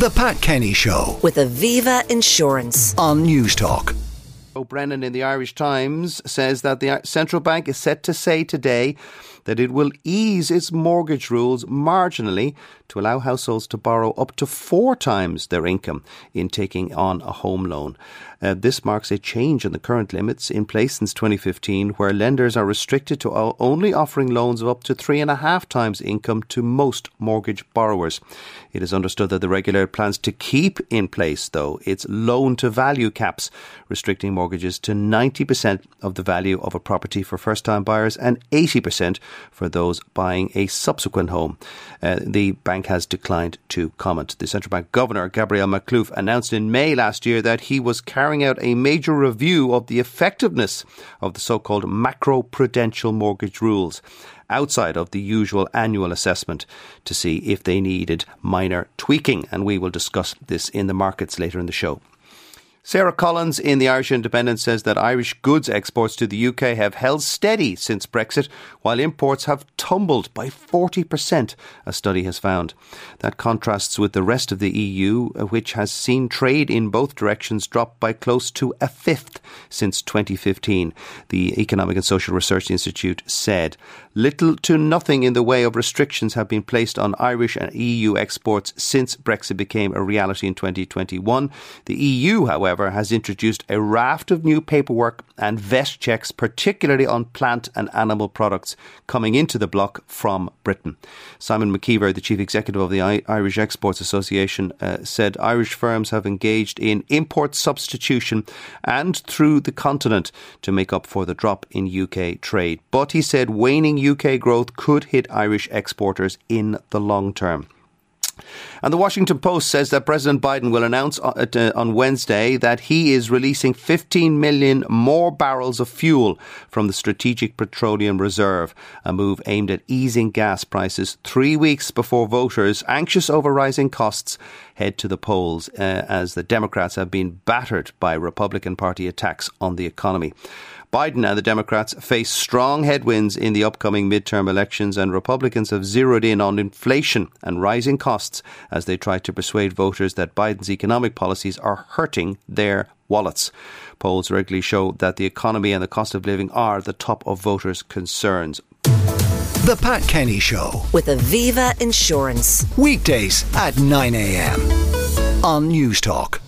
The Pat Kenny Show with Aviva Insurance. on News Talk. Joe Brennan in the Irish Times says that the central bank is set to say today that it will ease its mortgage rules marginally to allow households to borrow up to four times their income in taking on a home loan. Uh, this marks a change in the current limits in place since 2015, where lenders are restricted to only offering loans of up to three and a half times income to most mortgage borrowers. It is understood that the regulator plans to keep in place, though, its loan to value caps, restricting mortgages to 90% of the value of a property for first time buyers and 80% for those buying a subsequent home. Uh, the bank has declined to comment. The central bank governor, Gabriel Makhlouf, announced in May last year that he was carrying out a major review of the effectiveness of the so called macro prudential mortgage rules outside of the usual annual assessment to see if they needed minor tweaking. And we will discuss this in the markets later in the show. Sarah Collins in the Irish Independent says that Irish goods exports to the UK have held steady since Brexit, while imports have tumbled by 40%, a study has found. That contrasts with the rest of the EU, which has seen trade in both directions drop by close to a fifth since 2015. The Economic and Social Research Institute said little to nothing in the way of restrictions have been placed on Irish and EU exports since Brexit became a reality in 2021. The EU, however, has introduced a raft of new paperwork and vet checks, particularly on plant and animal products coming into the bloc from Britain. Simon McKeever, the chief executive of the I- Irish Exports Association, uh, said Irish firms have engaged in import substitution and through the continent to make up for the drop in UK trade. But he said waning UK growth could hit Irish exporters in the long term. And the Washington Post says that President Biden will announce on Wednesday that he is releasing 15 million more barrels of fuel from the Strategic Petroleum Reserve, a move aimed at easing gas prices three weeks before voters, anxious over rising costs, head to the polls uh, as the Democrats have been battered by Republican Party attacks on the economy. Biden and the Democrats face strong headwinds in the upcoming midterm elections, and Republicans have zeroed in on inflation and rising costs as they try to persuade voters that Biden's economic policies are hurting their wallets. Polls regularly show that the economy and the cost of living are the top of voters' concerns. The Pat Kenny Show, with Aviva Insurance. weekdays at 9 a.m. on Newstalk.